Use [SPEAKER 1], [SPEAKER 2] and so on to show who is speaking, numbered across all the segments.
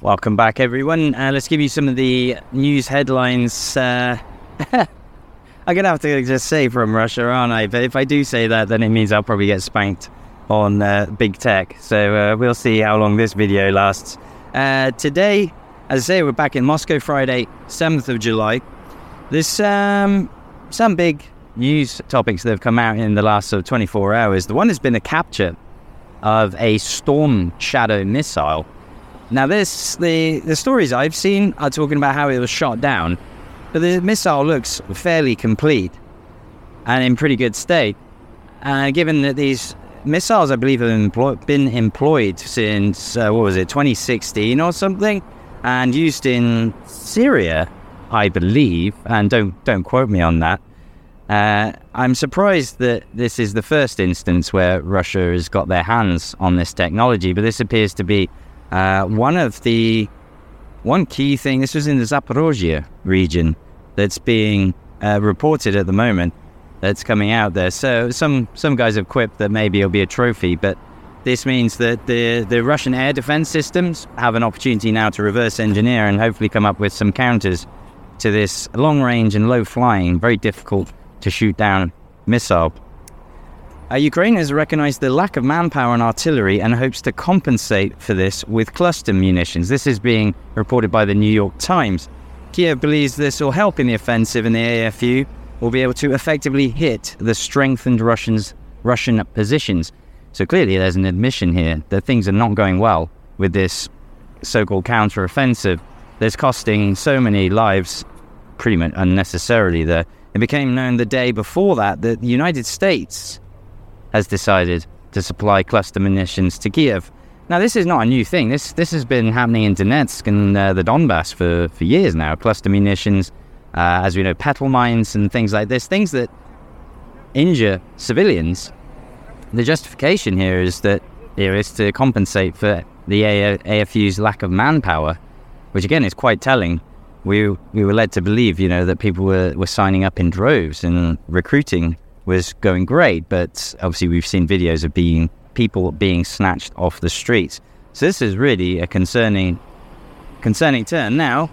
[SPEAKER 1] Welcome back, everyone. Uh, let's give you some of the news headlines. Uh, I'm going to have to just say from Russia, aren't I? But if I do say that, then it means I'll probably get spanked on uh, big tech. So uh, we'll see how long this video lasts. Uh, today, as I say, we're back in Moscow Friday, 7th of July. There's um, some big news topics that have come out in the last sort of 24 hours. The one has been a capture of a Storm Shadow missile now, this the the stories I've seen are talking about how it was shot down, but the missile looks fairly complete and in pretty good state. Uh, given that these missiles, I believe, have been employed since uh, what was it, 2016 or something, and used in Syria, I believe. And don't don't quote me on that. Uh, I'm surprised that this is the first instance where Russia has got their hands on this technology, but this appears to be uh, one of the one key thing. This was in the Zaporozhye region that's being uh, reported at the moment. That's coming out there. So some some guys have quipped that maybe it'll be a trophy, but this means that the the Russian air defense systems have an opportunity now to reverse engineer and hopefully come up with some counters to this long range and low flying, very difficult to shoot down missile. Uh, Ukraine has recognized the lack of manpower and artillery and hopes to compensate for this with cluster munitions. This is being reported by the New York Times. Kiev believes this will help in the offensive, and the AFU will be able to effectively hit the strengthened Russians, Russian positions. So clearly, there's an admission here that things are not going well with this so-called counter-offensive. That's costing so many lives, pretty much unnecessarily. There, it became known the day before that that the United States has decided to supply cluster munitions to Kiev. Now, this is not a new thing. This this has been happening in Donetsk and uh, the Donbass for, for years now. Cluster munitions, uh, as we know, petal mines and things like this, things that injure civilians. The justification here is that here is to compensate for the AFU's lack of manpower, which again is quite telling. We we were led to believe, you know, that people were, were signing up in droves and recruiting was going great, but obviously we've seen videos of being people being snatched off the streets. So this is really a concerning concerning turn. Now,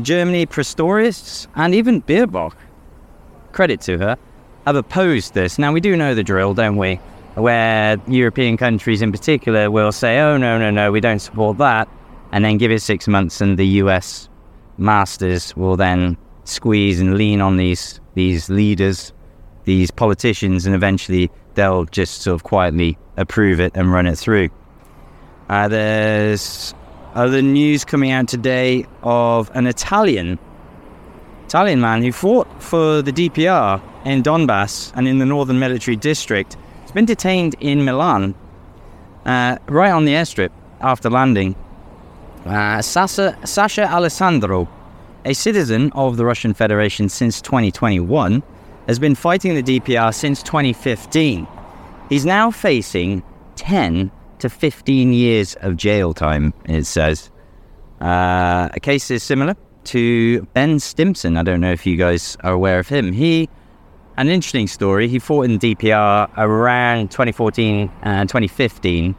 [SPEAKER 1] Germany, Pistorius, and even Baerbock, credit to her, have opposed this. Now we do know the drill, don't we? Where European countries in particular will say, "Oh no, no, no, we don't support that," and then give it six months, and the U.S. masters will then squeeze and lean on these these leaders these politicians, and eventually they'll just sort of quietly approve it and run it through. Uh, there's other news coming out today of an Italian Italian man who fought for the DPR in Donbass and in the northern military district. He's been detained in Milan, uh, right on the airstrip after landing. Uh, Sasha, Sasha Alessandro, a citizen of the Russian Federation since 2021, has been fighting the DPR since 2015. He's now facing 10 to 15 years of jail time, it says. Uh, a case is similar to Ben Stimson. I don't know if you guys are aware of him. He, an interesting story, he fought in DPR around 2014 and 2015.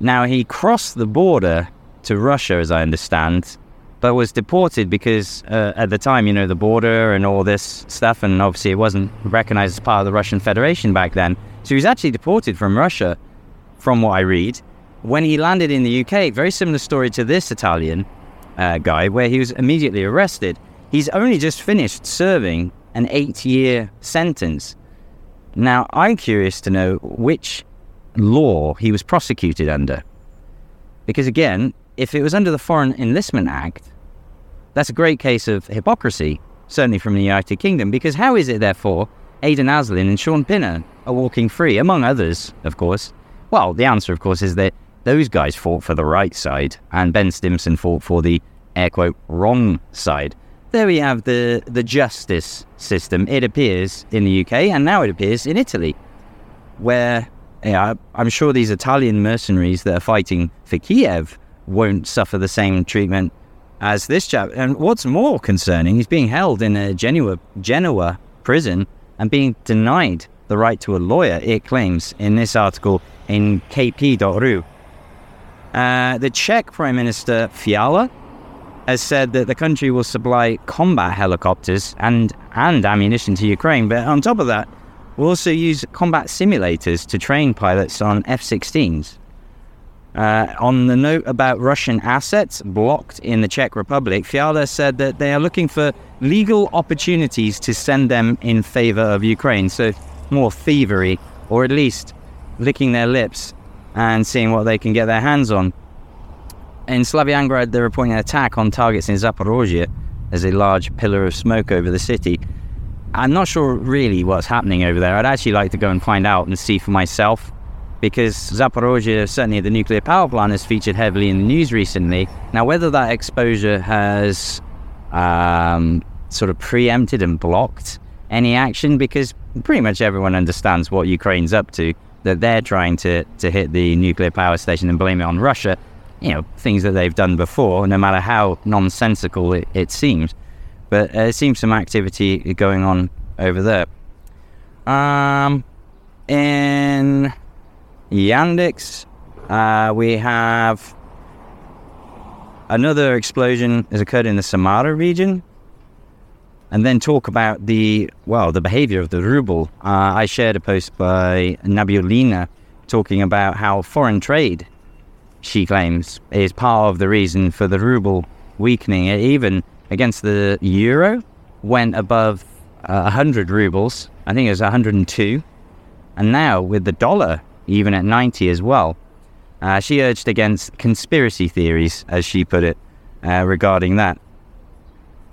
[SPEAKER 1] Now, he crossed the border to Russia, as I understand, but was deported because uh, at the time, you know, the border and all this stuff, and obviously it wasn't recognized as part of the Russian Federation back then. So he was actually deported from Russia, from what I read. When he landed in the UK, very similar story to this Italian uh, guy, where he was immediately arrested. He's only just finished serving an eight year sentence. Now, I'm curious to know which law he was prosecuted under. Because again, if it was under the Foreign Enlistment Act, that's a great case of hypocrisy, certainly from the United Kingdom, because how is it, therefore, Aidan Aslin and Shaun Pinner are walking free, among others, of course? Well, the answer, of course, is that those guys fought for the right side, and Ben Stimson fought for the air quote wrong side. There we have the, the justice system. It appears in the UK, and now it appears in Italy, where I'm sure these Italian mercenaries that are fighting for Kiev won't suffer the same treatment as this chap. And what's more concerning, he's being held in a Genoa, Genoa prison and being denied the right to a lawyer, it claims in this article in kp.ru. Uh, the Czech Prime Minister Fiala has said that the country will supply combat helicopters and, and ammunition to Ukraine. But on top of that, we'll also use combat simulators to train pilots on F 16s. Uh, on the note about Russian assets blocked in the Czech Republic, Fiala said that they are looking for legal opportunities to send them in favor of Ukraine. So, more thievery, or at least licking their lips and seeing what they can get their hands on. In Slavyangrad, they're reporting an attack on targets in Zaporozhye. There's a large pillar of smoke over the city. I'm not sure really what's happening over there. I'd actually like to go and find out and see for myself because Zaporozhye, certainly the nuclear power plant, has featured heavily in the news recently. Now, whether that exposure has um, sort of preempted and blocked any action, because pretty much everyone understands what Ukraine's up to, that they're trying to, to hit the nuclear power station and blame it on Russia. You know, things that they've done before, no matter how nonsensical it, it seems. But uh, it seems some activity going on over there. Um, in Yandex, uh, we have another explosion has occurred in the Samara region. And then talk about the, well, the behavior of the ruble. Uh, I shared a post by Nabiulina talking about how foreign trade, she claims, is part of the reason for the ruble weakening. It even against the euro went above uh, 100 rubles. I think it was 102. And now with the dollar even at 90 as well. Uh, she urged against conspiracy theories, as she put it, uh, regarding that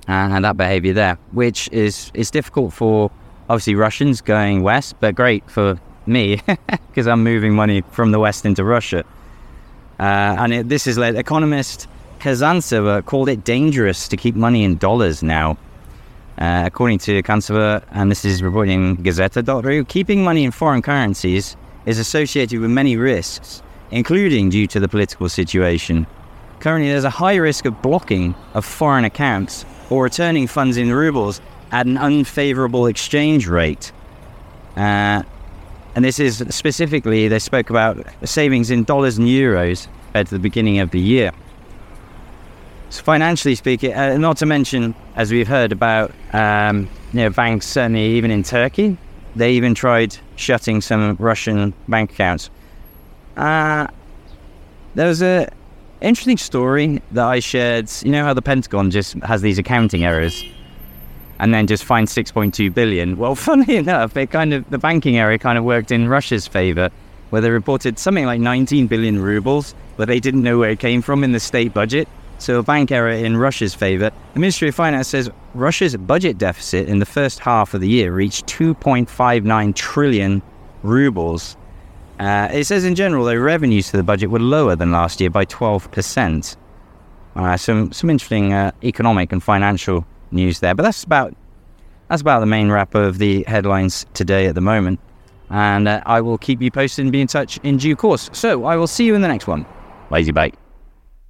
[SPEAKER 1] and that behavior there, which is is difficult for obviously Russians going west, but great for me because I'm moving money from the west into Russia. Uh, and it, this is led economist Kazantseva called it dangerous to keep money in dollars now. Uh, according to Kazantseva, and this is reporting Gazeta.ru, keeping money in foreign currencies is associated with many risks, including due to the political situation. Currently, there's a high risk of blocking of foreign accounts or returning funds in rubles at an unfavorable exchange rate. Uh, and this is specifically, they spoke about savings in dollars and euros at the beginning of the year. So financially speaking, uh, not to mention, as we've heard about, um, you know, banks certainly even in Turkey, they even tried shutting some Russian bank accounts. Uh, there was a interesting story that I shared. You know how the Pentagon just has these accounting errors and then just finds 6.2 billion. Well, funny enough, it kind of the banking error kind of worked in Russia's favor, where they reported something like 19 billion rubles, but they didn't know where it came from in the state budget. So a bank error in Russia's favor. The Ministry of Finance says Russia's budget deficit in the first half of the year reached 2.59 trillion rubles. Uh, it says in general, their revenues to the budget were lower than last year by 12%. Uh, some some interesting uh, economic and financial news there, but that's about that's about the main wrap of the headlines today at the moment. And uh, I will keep you posted and be in touch in due course. So I will see you in the next one. Lazy bite.